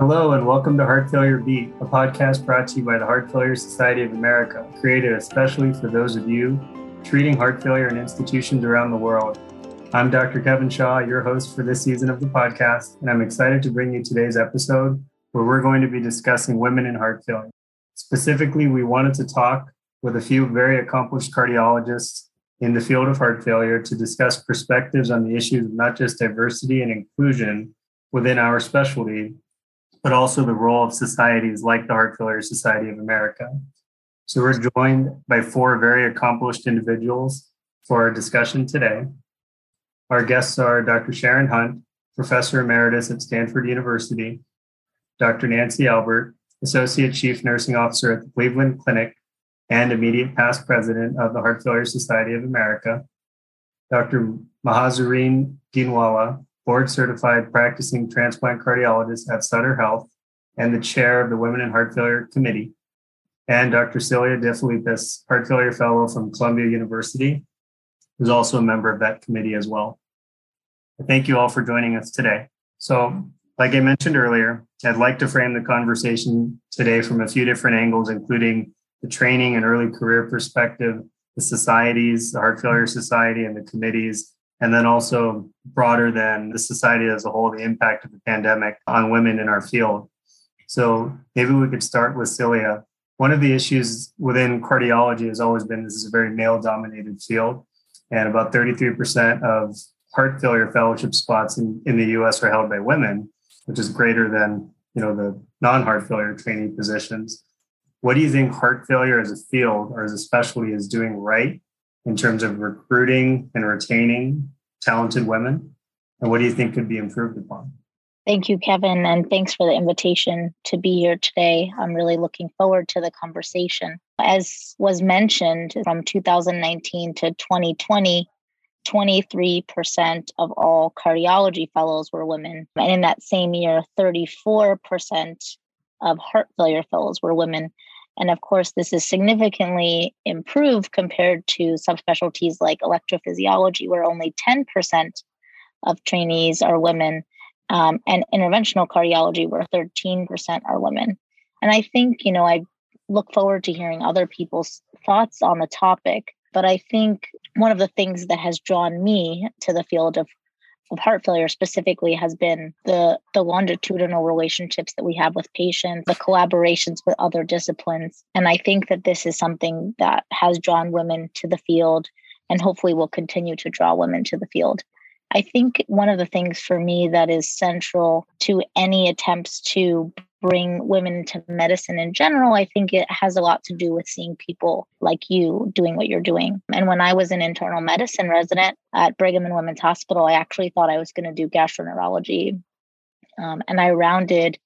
Hello, and welcome to Heart Failure Beat, a podcast brought to you by the Heart Failure Society of America, created especially for those of you treating heart failure in institutions around the world. I'm Dr. Kevin Shah, your host for this season of the podcast, and I'm excited to bring you today's episode where we're going to be discussing women in heart failure. Specifically, we wanted to talk with a few very accomplished cardiologists in the field of heart failure to discuss perspectives on the issues of not just diversity and inclusion within our specialty, but also the role of societies like the Heart Failure Society of America. So we're joined by four very accomplished individuals for our discussion today. Our guests are Dr. Sharon Hunt, Professor Emeritus at Stanford University, Dr. Nancy Albert, Associate Chief Nursing Officer at the Cleveland Clinic and immediate past president of the Heart Failure Society of America, Dr. Mahazarin Ginwala, board certified practicing transplant cardiologist at Sutter Health and the chair of the Women in Heart Failure Committee, and Dr. Celia DeFilippis, heart failure fellow from Columbia University, who's also a member of that committee as well. Thank you all for joining us today. So, like I mentioned earlier, I'd like to frame the conversation today from a few different angles, including the training and early career perspective, the societies, the Heart Failure Society, and the committees, and then also broader than the society as a whole, the impact of the pandemic on women in our field. So maybe we could start with Celia. One of the issues within cardiology has always been this is a very male dominated field, and about 33% of heart failure fellowship spots in, in the US are held by women, which is greater than you know the non-heart failure training positions. What do you think heart failure as a field or as a specialty is doing right in terms of recruiting and retaining talented women? And what do you think could be improved upon? Thank you, Kevin, and thanks for the invitation to be here today. I'm really looking forward to the conversation. As was mentioned, from 2019 to 2020, 23% of all cardiology fellows were women. And in that same year, 34% of heart failure fellows were women. And of course, this is significantly improved compared to subspecialties like electrophysiology, where only 10% of trainees are women, um, and interventional cardiology, where 13% are women. And I think, you know, I look forward to hearing other people's thoughts on the topic. But I think one of the things that has drawn me to the field of of heart failure specifically has been the the longitudinal relationships that we have with patients the collaborations with other disciplines. And i think that this is something that has drawn women to the field and hopefully will continue to draw women to the field. I think one of the things for me that is central to any attempts to bring women into medicine in general, I think it has a lot to do with seeing people like you doing what you're doing. And when I was an internal medicine resident at Brigham and Women's Hospital, I actually thought I was going to do gastroenterology. Um, and I rounded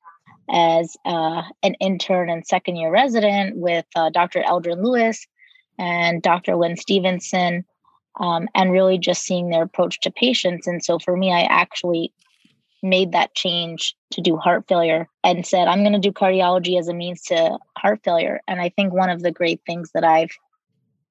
as uh, an intern and second year resident with uh, Dr. Eldrin Lewis and Dr. Lynne Stevenson. Um, and really just seeing their approach to patients. And so for me, I actually made that change to do heart failure and said, I'm going to do cardiology as a means to heart failure. And I think one of the great things that I've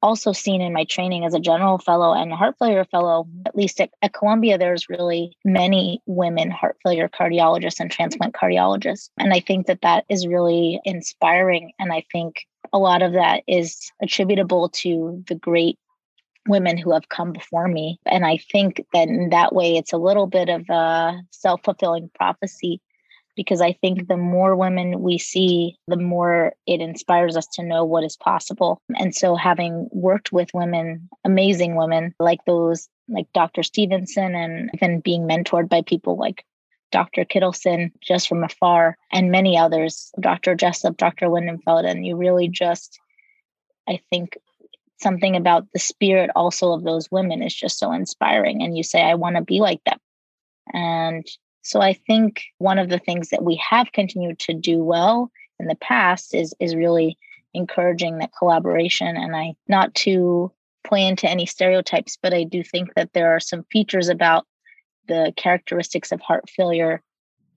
also seen in my training as a general fellow and heart failure fellow, at least at, at Columbia, there's really many women heart failure cardiologists and transplant cardiologists. And I think that that is really inspiring. And I think a lot of that is attributable to the great women who have come before me. And I think that in that way, it's a little bit of a self fulfilling prophecy because I think the more women we see, the more it inspires us to know what is possible. And so, having worked with women, amazing women like those, like Dr. Stevenson, and even being mentored by people like Dr. Kittleson just from afar, and many others, Dr. Jessup, Dr. Lindenfeld, and you really just, I think, something about the spirit also of those women is just so inspiring and you say i want to be like them. And so i think one of the things that we have continued to do well in the past is is really encouraging that collaboration and i not to play into any stereotypes but i do think that there are some features about the characteristics of heart failure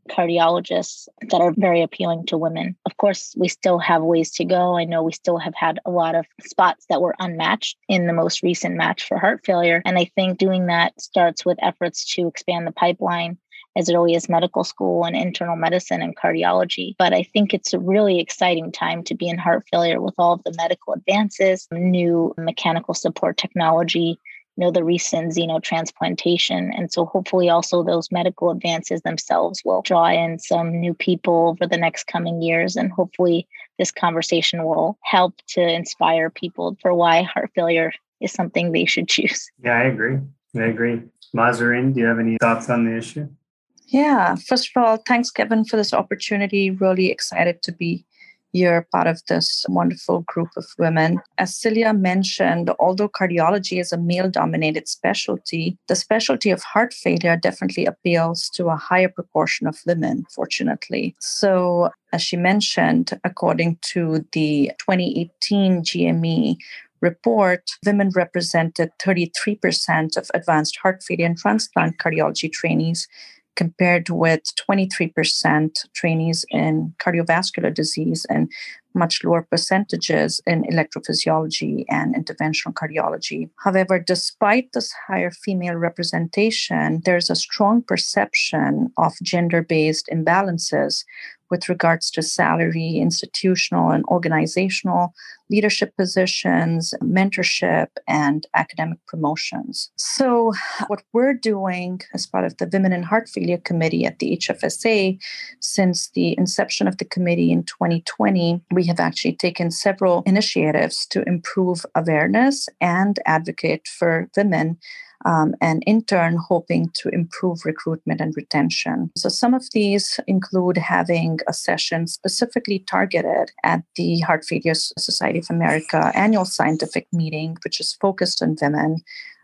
cardiologists that are very appealing to women. Of course, we still have ways to go. I know we still have had a lot of spots that were unmatched in the most recent match for heart failure. And I think doing that starts with efforts to expand the pipeline as early as medical school and internal medicine and cardiology. But I think it's a really exciting time to be in heart failure with all of the medical advances, new mechanical support technology, know, the recent xenotransplantation. And so hopefully also those medical advances themselves will draw in some new people over the next coming years. And hopefully this conversation will help to inspire people for why heart failure is something they should choose. Yeah, I agree. I agree. Mahzarin, do you have any thoughts on the issue? Yeah, first of all, thanks, Kevin, for this opportunity. Really excited to be here, part of this wonderful group of women. As Celia mentioned, although cardiology is a male dominated specialty, the specialty of heart failure definitely appeals to a higher proportion of women, fortunately. So, as she mentioned, according to the 2018 GME report, women represented 33% of advanced heart failure and transplant cardiology trainees compared with 23% trainees in cardiovascular disease and much lower percentages in electrophysiology and interventional cardiology. However, despite this higher female representation, there's a strong perception of gender based imbalances with regards to salary, institutional and organizational leadership positions, mentorship, and academic promotions. So, what we're doing as part of the Women in Heart Failure Committee at the HFSA, since the inception of the committee in 2020, we have actually taken several initiatives to improve awareness and advocate for women um, and in turn hoping to improve recruitment and retention. So some of these include having a session specifically targeted at the Heart Failure Society of America annual scientific meeting, which is focused on women.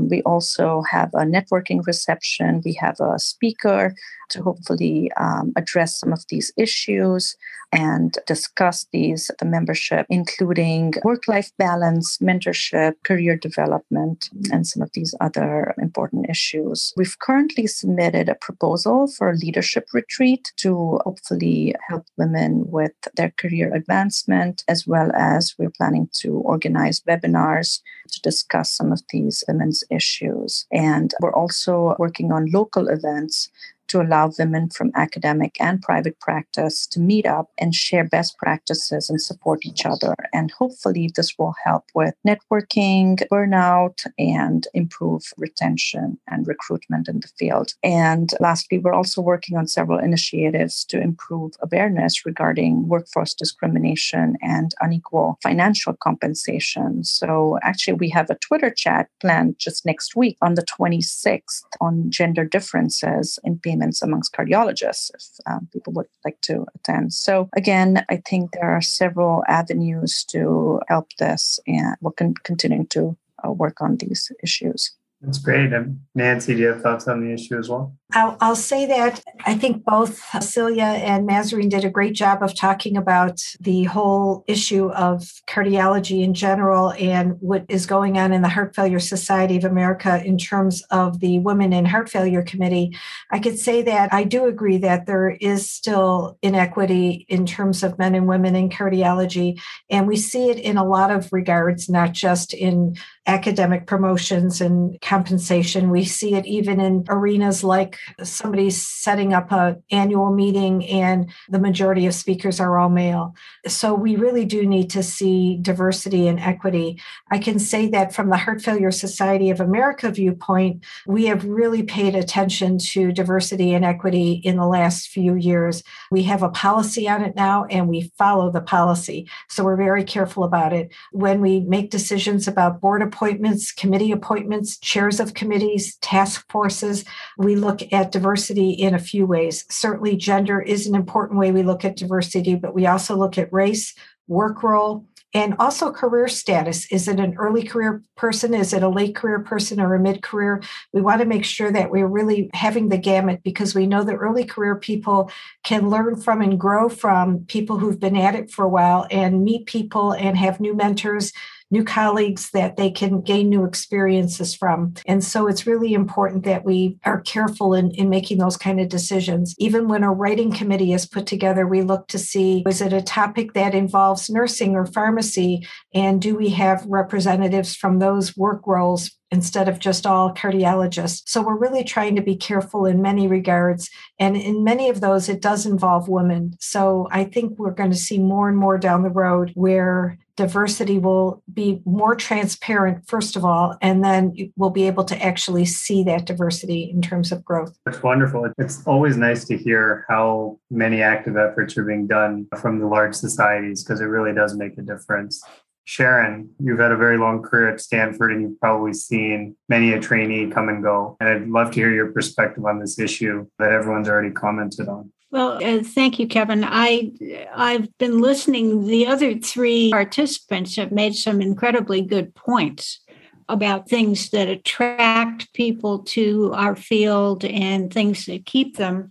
We also have a networking reception. We have a speaker to hopefully um, address some of these issues and discuss these the membership, including work-life balance, mentorship, career development, and some of these other important issues. We've currently submitted a proposal for a leadership retreat to hopefully help women with their career advancement, as well as we're planning to organize webinars to discuss some of these women's issues. And we're also working on local events to allow women from academic and private practice to meet up and share best practices and support each other. And hopefully, this will help with networking, burnout, and improve retention and recruitment in the field. And lastly, we're also working on several initiatives to improve awareness regarding workforce discrimination and unequal financial compensation. So, actually, we have a Twitter chat planned just next week on the 26th on gender differences in payment payments amongst cardiologists if um, people would like to attend. So, again, I think there are several avenues to help this, and we're con- continuing to uh, work on these issues. That's great. And Nancy, do you have thoughts on the issue as well? I'll, I'll say that I think both Celia and Mahzarin did a great job of talking about the whole issue of cardiology in general and what is going on in the Heart Failure Society of America in terms of the Women in Heart Failure Committee. I could say that I do agree that there is still inequity in terms of men and women in cardiology. And we see it in a lot of regards, not just in academic promotions and compensation. We see it even in arenas like somebody's setting up an annual meeting and the majority of speakers are all male. So we really do need to see diversity and equity. I can say that from the Heart Failure Society of America viewpoint, we have really paid attention to diversity and equity in the last few years. We have a policy on it now and we follow the policy. So we're very careful about it. When we make decisions about board appointments, committee appointments, chairs of committees, task forces, we look at diversity in a few ways. Certainly, gender is an important way we look at diversity, but we also look at race, work role, and also career status. Is it an early career person? Is it a late career person or a mid career? We want to make sure that we're really having the gamut because we know that early career people can learn from and grow from people who've been at it for a while and meet people and have new mentors new colleagues that they can gain new experiences from. And so it's really important that we are careful in, in making those kind of decisions. Even when a writing committee is put together, we look to see is it a topic that involves nursing or pharmacy? And do we have representatives from those work roles instead of just all cardiologists. So we're really trying to be careful in many regards. And in many of those, it does involve women. So I think we're going to see more and more down the road where diversity will be more transparent, first of all, and then we'll be able to actually see that diversity in terms of growth. That's wonderful. It's always nice to hear how many active efforts are being done from the large societies because it really does make a difference. Sharon, you've had a very long career at Stanford and you've probably seen many a trainee come and go. And I'd love to hear your perspective on this issue that everyone's already commented on. Well, uh, thank you, Kevin. I I've been listening. The other three participants have made some incredibly good points about things that attract people to our field and things that keep them,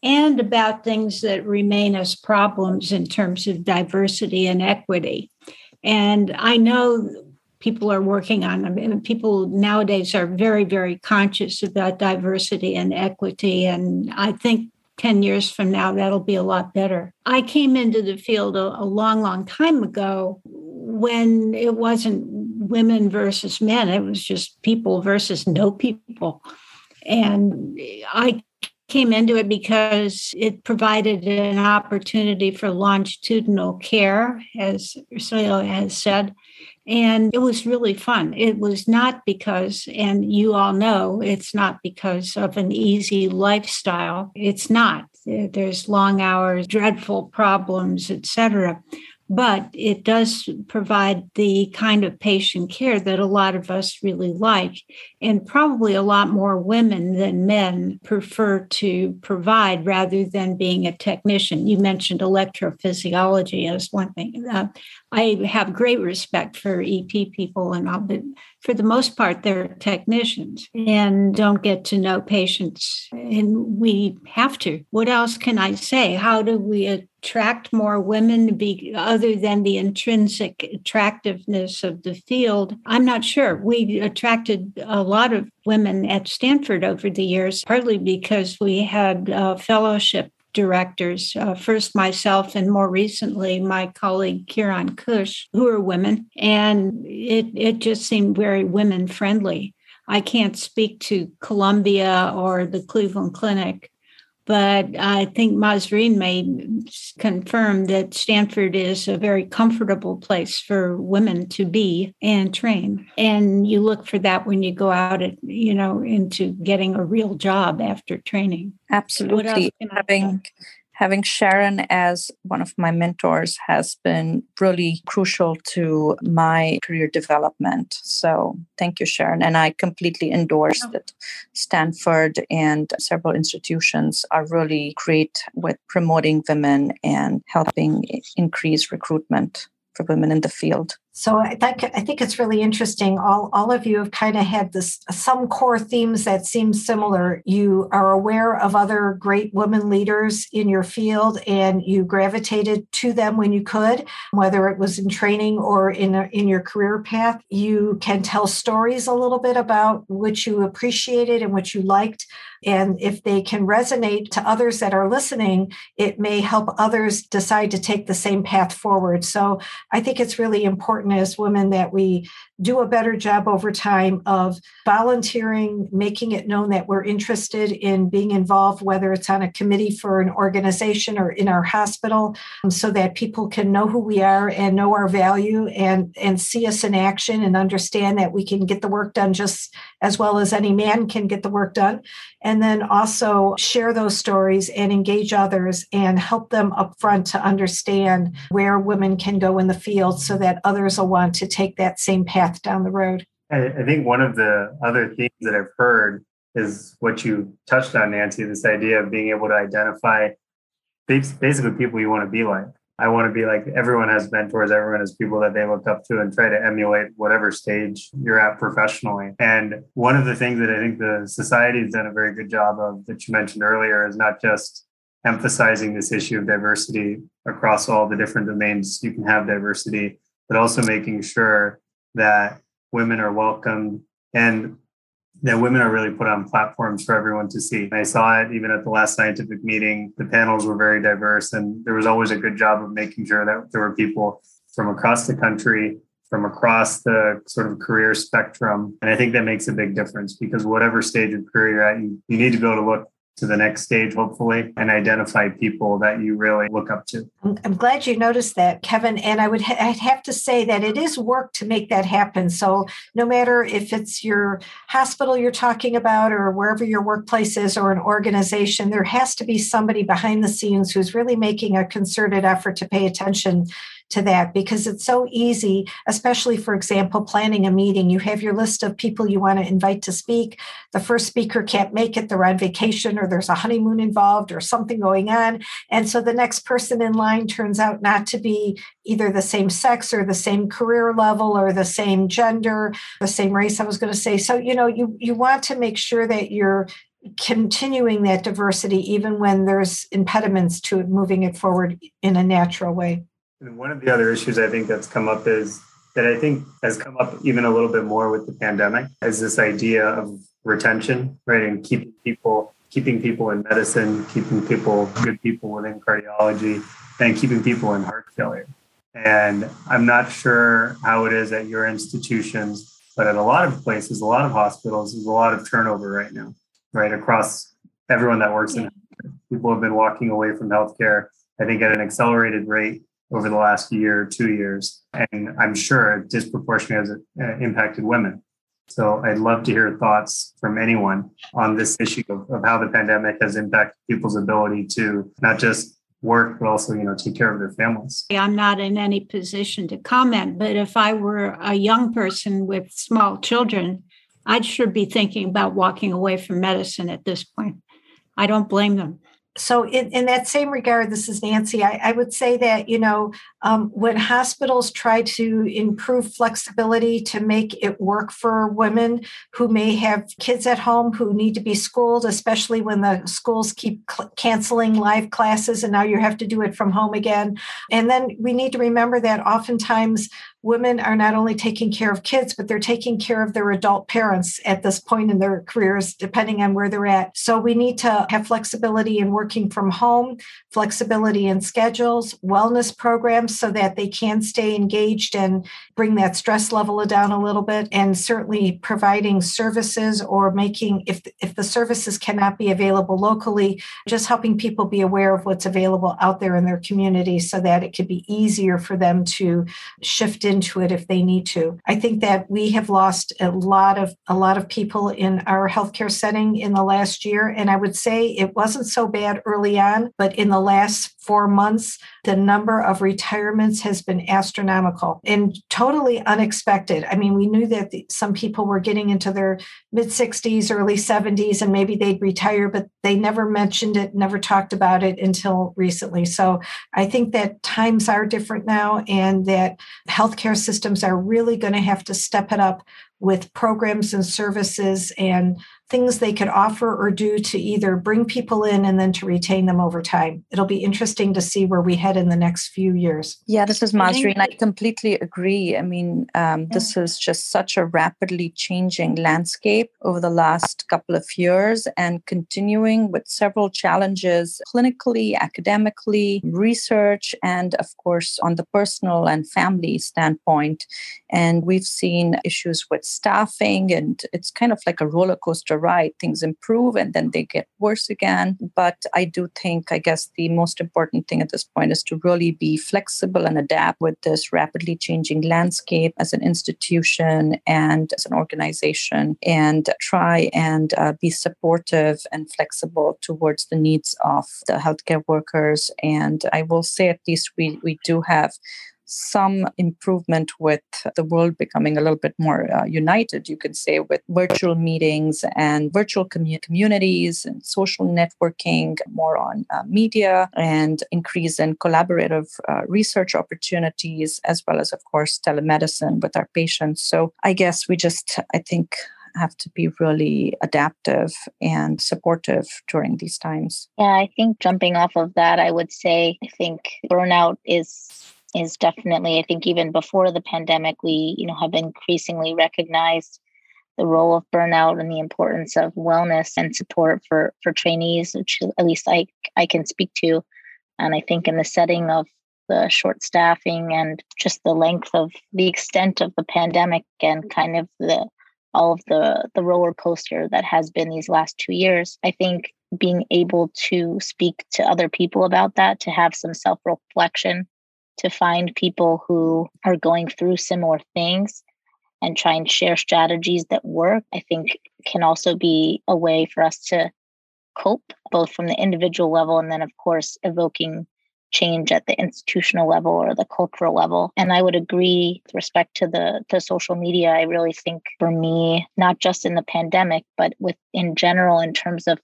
and about things that remain as problems in terms of diversity and equity. And I know people are working on them. And people nowadays are very, very conscious about diversity and equity. And I think 10 years from now, that'll be a lot better. I came into the field a, a, long, long time ago when it wasn't women versus men, it was just people versus no people. And I came into it because it provided an opportunity for longitudinal care, as Ersilia has said. And it was really fun. It was not because, and you all know, it's not because of an easy lifestyle. It's not. There's long hours, dreadful problems, etc but it does provide the kind of patient care that a lot of us really like. And probably a lot more women than men prefer to provide rather than being a technician. You mentioned electrophysiology as one thing. Uh, I have great respect for EP people and all, but for the most part, they're technicians and don't get to know patients. And we have to. What else can I say? How do we attract more women be other than the intrinsic attractiveness of the field? I'm not sure. We attracted a lot of women at Stanford over the years, partly because we had a fellowship directors, uh, first myself and more recently my colleague Kiran Khush, who are women. And it, it just seemed very women friendly. I can't speak to Columbia or the Cleveland Clinic, but I think Mahzarin may confirm that Stanford is a very comfortable place for women to be and train. And you look for that when you go out, at, you know, into getting a real job after training. Absolutely. Having having Sharon as one of my mentors has been really crucial to my career development. So thank you, Sharon. And I completely endorse that Stanford and several institutions are really great with promoting women and helping increase recruitment for women in the field. So I think I think it's really interesting. All all of you have kind of had this some core themes that seem similar. You are aware of other great women leaders in your field, and you gravitated to them when you could, whether it was in training or in a, in your career path. You can tell stories a little bit about which you appreciated and which you liked. And if they can resonate to others that are listening, it may help others decide to take the same path forward. So I think it's really important as women that we do a better job over time of volunteering, making it known that we're interested in being involved, whether it's on a committee for an organization or in our hospital, um, so that people can know who we are and know our value and, and see us in action and understand that we can get the work done just as well as any man can get the work done. And then also share those stories and engage others and help them up front to understand where women can go in the field so that others will want to take that same path path down the road. I, think one of the other themes that I've heard is what you touched on, Nancy, this idea of being able to identify basically people you want to be like. I want to be like everyone has mentors, everyone has people that they look up to and try to emulate whatever stage you're at professionally. And one of the things that I think the society has done a very good job of that you mentioned earlier is not just emphasizing this issue of diversity across all the different domains you can have diversity, but also making sure that women are welcome and that women are really put on platforms for everyone to see. I saw it even at the last scientific meeting. The panels were very diverse, and there was always a good job of making sure that there were people from across the country, from across the sort of career spectrum. And I think that makes a big difference because whatever stage of career you're at, you, you need to be able to look to the next stage, hopefully, and identify people that you really look up to. I'm, glad you noticed that, Kevin. And I would ha- I'd have to say that it is work to make that happen. So no matter if it's your hospital you're talking about or wherever your workplace is or an organization, there has to be somebody behind the scenes who's really making a concerted effort to pay attention to that because it's so easy, especially, for example, planning a meeting. You have your list of people you want to invite to speak. The first speaker can't make it, they're on vacation, or there's a honeymoon involved, or something going on. And so the next person in line turns out not to be either the same sex or the same career level or the same gender, the same race, I was going to say. So, you know, you, you want to make sure that you're continuing that diversity even when there's impediments to moving it forward in a natural way. And one of the other issues I think that's come up is that I think has come up even a little bit more with the pandemic is this idea of retention, right? And keeping people, keeping people in medicine, keeping people, good people within cardiology, and keeping people in heart failure. And I'm not sure how it is at your institutions, but at a lot of places, a lot of hospitals, there's a lot of turnover right now, right? Across everyone that works yeah. in people have been walking away from healthcare, I think at an accelerated rate over the last year, two years, and I'm sure it disproportionately has uh, impacted women. So I'd love to hear thoughts from anyone on this issue of, of how the pandemic has impacted people's ability to not just work, but also, you know, take care of their families. I'm not in any position to comment, but if I were a young person with small children, I'd sure be thinking about walking away from medicine at this point. I don't blame them so in, in, that same regard this is nancy i, I would say that you know um, when hospitals try to improve flexibility to make it work for women who may have kids at home who need to be schooled especially when the schools keep cl- canceling live classes and now you have to do it from home again. And then we need to remember that oftentimes women are not only taking care of kids, but they're taking care of their adult parents at this point in their careers, depending on where they're at. So we need to have flexibility in working from home, flexibility in schedules, wellness programs so that they can stay engaged and bring that stress level down a little bit. And certainly providing services or making, if, if the services cannot be available locally, just helping people be aware of what's available out there in their community so that it could be easier for them to shift into it if they need to. I think that we have lost a lot of a lot of people in our healthcare setting in the last year and I would say it wasn't so bad early on, but in the last 4 months the number of retirements has been astronomical and totally unexpected. I mean, we knew that the, some people were getting into their mid 60s, early 70s and maybe they'd retire, but they never mentioned it, never talked about it until recently. So I think that times are different now and that healthcare systems are really going to have to step it up with programs and services and things they could offer or do to either bring people in and then to retain them over time. It'll be interesting to see where we head in the next few years. Yeah, this is Masri, and I completely agree. I mean, um, this is just such a rapidly changing landscape over the last couple of years and continuing with several challenges clinically, academically, research, and of course, on the personal and family standpoint. And we've seen issues with staffing, and it's kind of like a roller coaster right, things improve and then they get worse again. But I do think, I guess, the most important thing at this point is to really be flexible and adapt with this rapidly changing landscape as an institution and as an organization and try and uh, be supportive and flexible towards the needs of the healthcare workers. And I will say, at least, we, we do have some improvement with the world becoming a little bit more uh, united, you could say, with virtual meetings and virtual commu- communities and social networking, more on uh, media and increase in collaborative uh, research opportunities, as well as, of course, telemedicine with our patients. So I guess we just, I think, have to be really adaptive and supportive during these times. Yeah, I think jumping off of that, I would say I think burnout is is definitely, I think, even before the pandemic, we, you know, have increasingly recognized the role of burnout and the importance of wellness and support for for trainees, which at least I I can speak to. And I think in the setting of the short staffing and just the length of the extent of the pandemic and kind of the all of the the roller coaster that has been these last two years i think being able to speak to other people about that to have some self reflection to find people who are going through similar things and try and share strategies that work i think can also be a way for us to cope both from the individual level and then of course evoking change at the institutional level or the cultural level. And I would agree with respect to the to social media. I really think for me, not just in the pandemic, but with in general in terms of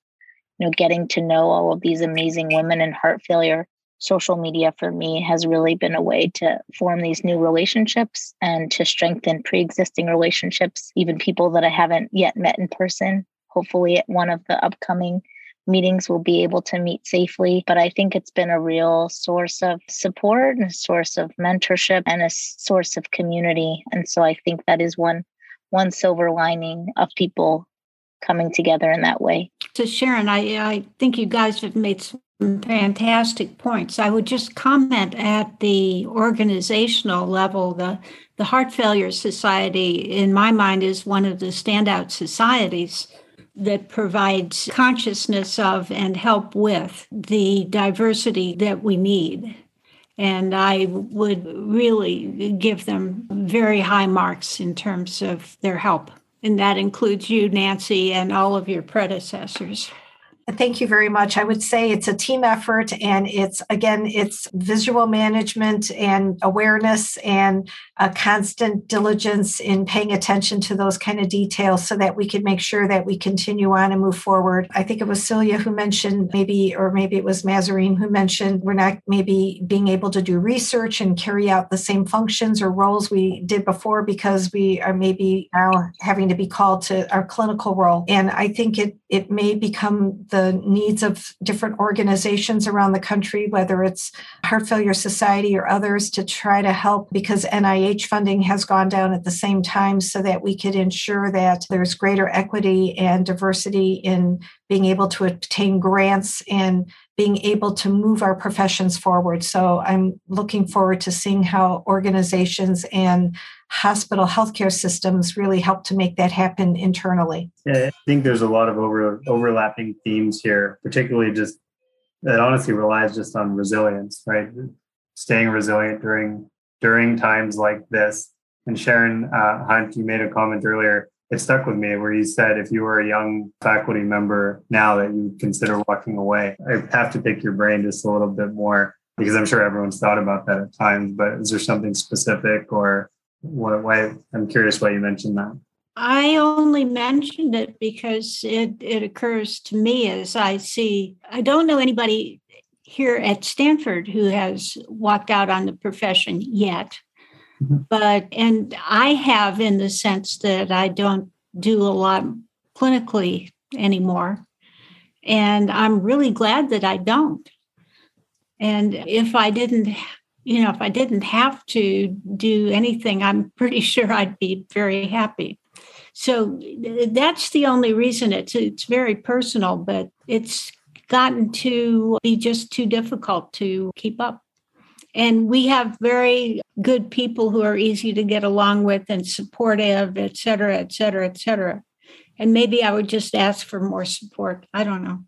you know getting to know all of these amazing women in heart failure, social media for me has really been a way to form these new relationships and to strengthen pre-existing relationships, even people that I haven't yet met in person. Hopefully at one of the upcoming meetings we'll be able to meet safely. But I think it's been a real source of support and a source of mentorship and a source of community. And so I think that is one one silver lining of people coming together in that way. So Sharon, I, I think you guys have made some fantastic points. I would just comment at the organizational level, the the Heart Failure Society, in my mind, is one of the standout societies that provides consciousness of and help with the diversity that we need. And I would really give them very high marks in terms of their help. And that includes you, Nancy, and all of your predecessors. Thank you very much. I would say it's a team effort and it's again it's visual management and awareness and a constant diligence in paying attention to those kind of details so that we can make sure that we continue on and move forward. I think it was Celia who mentioned maybe or maybe it was Mahzarin who mentioned we're not maybe being able to do research and carry out the same functions or roles we did before because we are maybe now having to be called to our clinical role. And I think it it may become the needs of different organizations around the country, whether it's Heart Failure Society or others, to try to help because NIH funding has gone down at the same time so that we could ensure that there's greater equity and diversity in being able to obtain grants and being able to move our professions forward. So I'm looking forward to seeing how organizations and hospital healthcare systems really help to make that happen internally. Yeah, I think there's a lot of over, overlapping themes here, particularly just that honestly relies just on resilience, right? Staying resilient during during times like this. And Sharon uh, Hunt, you made a comment earlier. It stuck with me where you said if you were a young faculty member now that you consider walking away. I have to pick your brain just a little bit more because I'm sure everyone's thought about that at times. But is there something specific or what, why I'm curious why you mentioned that. I only mentioned it because it, it occurs to me as I see, I don't know anybody here at Stanford who has walked out on the profession yet. Mm-hmm. But, and I have in the sense that I don't do a lot clinically anymore. And I'm really glad that I don't. And if I didn't you know, if I didn't have to do anything, I'm pretty sure I'd be very happy. So that's the only reason it's it's very personal, but it's gotten to be just too difficult to keep up. And we have very good people who are easy to get along with and supportive, et cetera, et cetera, et cetera. And maybe I would just ask for more support. I don't know.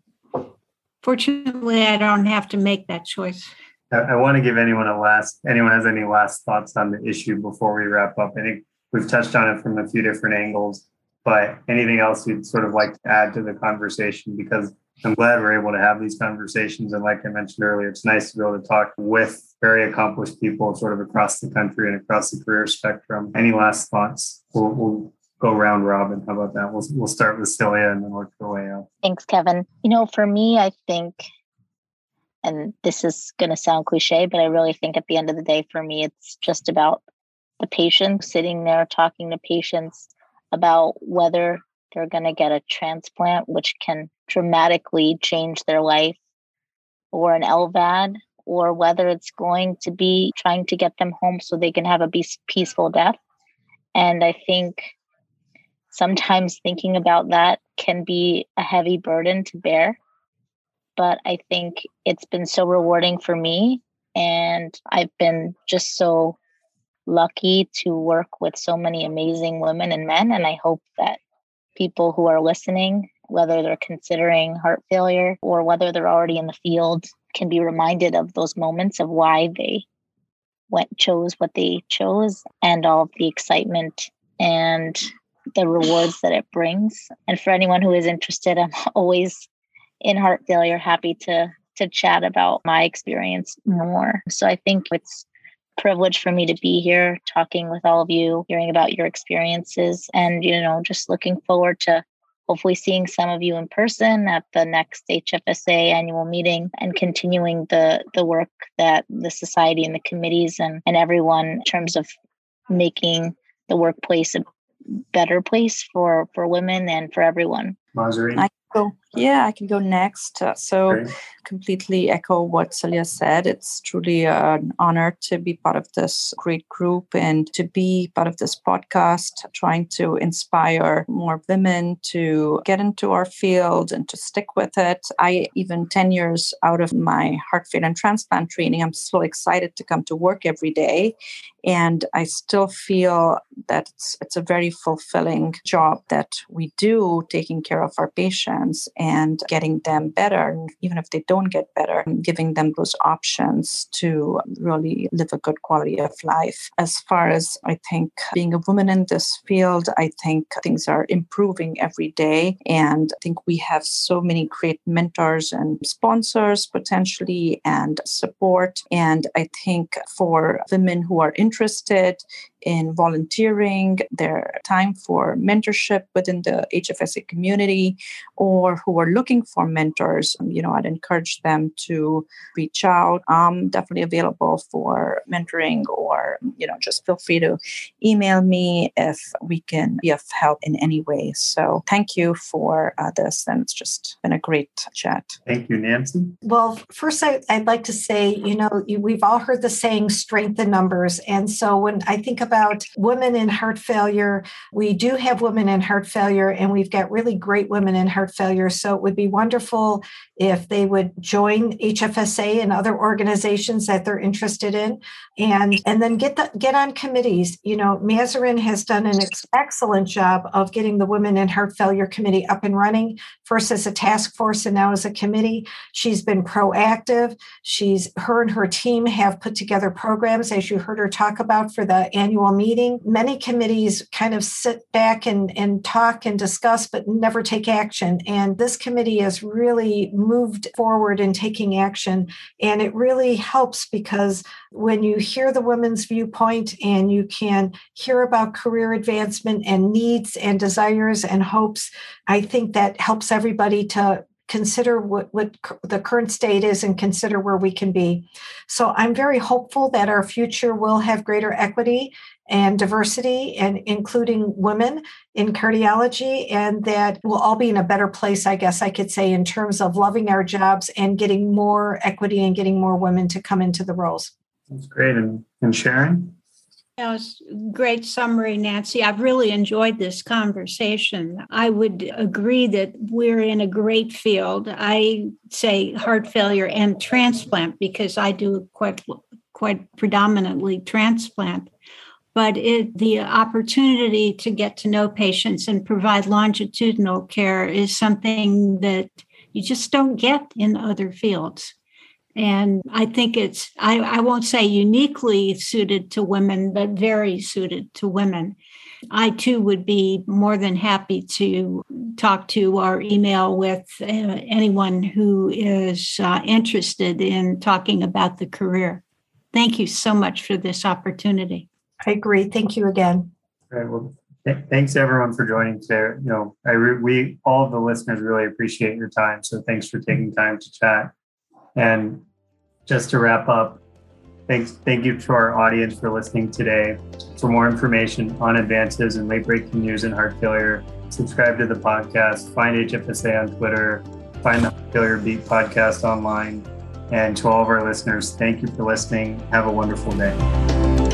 Fortunately, I don't have to make that choice. I, want to give anyone a last, anyone has any last thoughts on the issue before we wrap up. I think we've touched on it from a few different angles, but anything else you'd sort of like to add to the conversation? Because I'm glad we're able to have these conversations. And like I mentioned earlier, it's nice to be able to talk with very accomplished people sort of across the country and across the career spectrum. Any last thoughts? We'll, we'll go round robin. How about that? We'll, we'll start with Celia and then work our way up. Thanks, Kevin. You know, for me, I think and this is going to sound cliche, but I really think at the end of the day, for me, it's just about the patient sitting there talking to patients about whether they're going to get a transplant, which can dramatically change their life, or an LVAD, or whether it's going to be trying to get them home so they can have a peaceful death. And I think sometimes thinking about that can be a heavy burden to bear but I think it's been so rewarding for me And I've been just so lucky to work with so many amazing women and men. And I hope that people who are listening, whether they're considering heart failure or whether they're already in the field, can be reminded of those moments of why they went chose what they chose and all of the excitement and the rewards that it brings. And for anyone who is interested, I'm always in heart failure happy to to chat about my experience more. So I think it's privilege for me to be here talking with all of you, hearing about your experiences and you know, just looking forward to hopefully seeing some of you in person at the next HFSA annual meeting and continuing the the work that the society and the committees and, and everyone in terms of making the workplace a better place for for women and for everyone. Mahzarin. I go. Yeah, I can go next. Uh, so, Great. completely echo what Celia said. It's truly an honor to be part of this great group and to be part of this podcast, trying to inspire more women to get into our field and to stick with it. I, even 10 years out of my heart failure and transplant training, I'm so excited to come to work every day. And I still feel that it's, it's a very fulfilling job that we do taking care of our patients and getting them better. Even if they don't get better, and giving them those options to really live a good quality of life. As far as I think being a woman in this field, I think things are improving every day. And I think we have so many great mentors and sponsors potentially and support. And I think for women who are interested interested in volunteering, their time for mentorship within the HFSA community, or who are looking for mentors, you know, I'd encourage them to reach out. I'm definitely available for mentoring, or, you know, just feel free to email me if we can be of help in any way. So thank you for uh, this. And it's just been a great chat. Thank you, Nancy. Well, first, I, would like to say, you know, we've all heard the saying strength in numbers. And so when I think about women in heart failure, we do have women in heart failure, and we've got really great women in heart failure. So it would be wonderful if they would join HFSA and other organizations that they're interested in, and and then get the, get on committees. You know, Mahzarin has done an ex- excellent job of getting the Women in Heart Failure Committee up and running. First as a task force, and now as a committee. She's been proactive. She's her and her team have put together programs, as you heard her talk about for the annual meeting. Many committees kind of sit back and and talk and discuss, but never take action. And this committee has really moved forward in taking action. And it really helps because when you hear the women's viewpoint and you can hear about career advancement and needs and desires and hopes, I think that helps everybody to consider what, what the current state is and consider where we can be. So I'm very hopeful that our future will have greater equity and diversity and including women in cardiology and that we'll all be in a better place i guess i could say in terms of loving our jobs and getting more equity and getting more women to come into the roles. That's great. And, and sharon that was great summary, Nancy. I've really enjoyed this conversation. I would agree that we're in a great field. I say heart failure and transplant because I do quite quite predominantly transplant. But it, the opportunity to get to know patients and provide longitudinal care is something that you just don't get in other fields. And I think it's, I, I won't say uniquely suited to women, but very suited to women. I too would be more than happy to talk to or email with uh, anyone who is uh, interested in talking about the career. Thank you so much for this opportunity. I agree. Thank you again. All right. Well, th- thanks everyone for joining today. You know, I re- we all of the listeners really appreciate your time. So thanks for taking time to chat. And just to wrap up, thanks thank you to our audience for listening today. For more information on advances in late breaking news in heart failure, subscribe to the podcast, find HFSA on Twitter, find the Failure Beat podcast online. And to all of our listeners, thank you for listening. Have a wonderful day.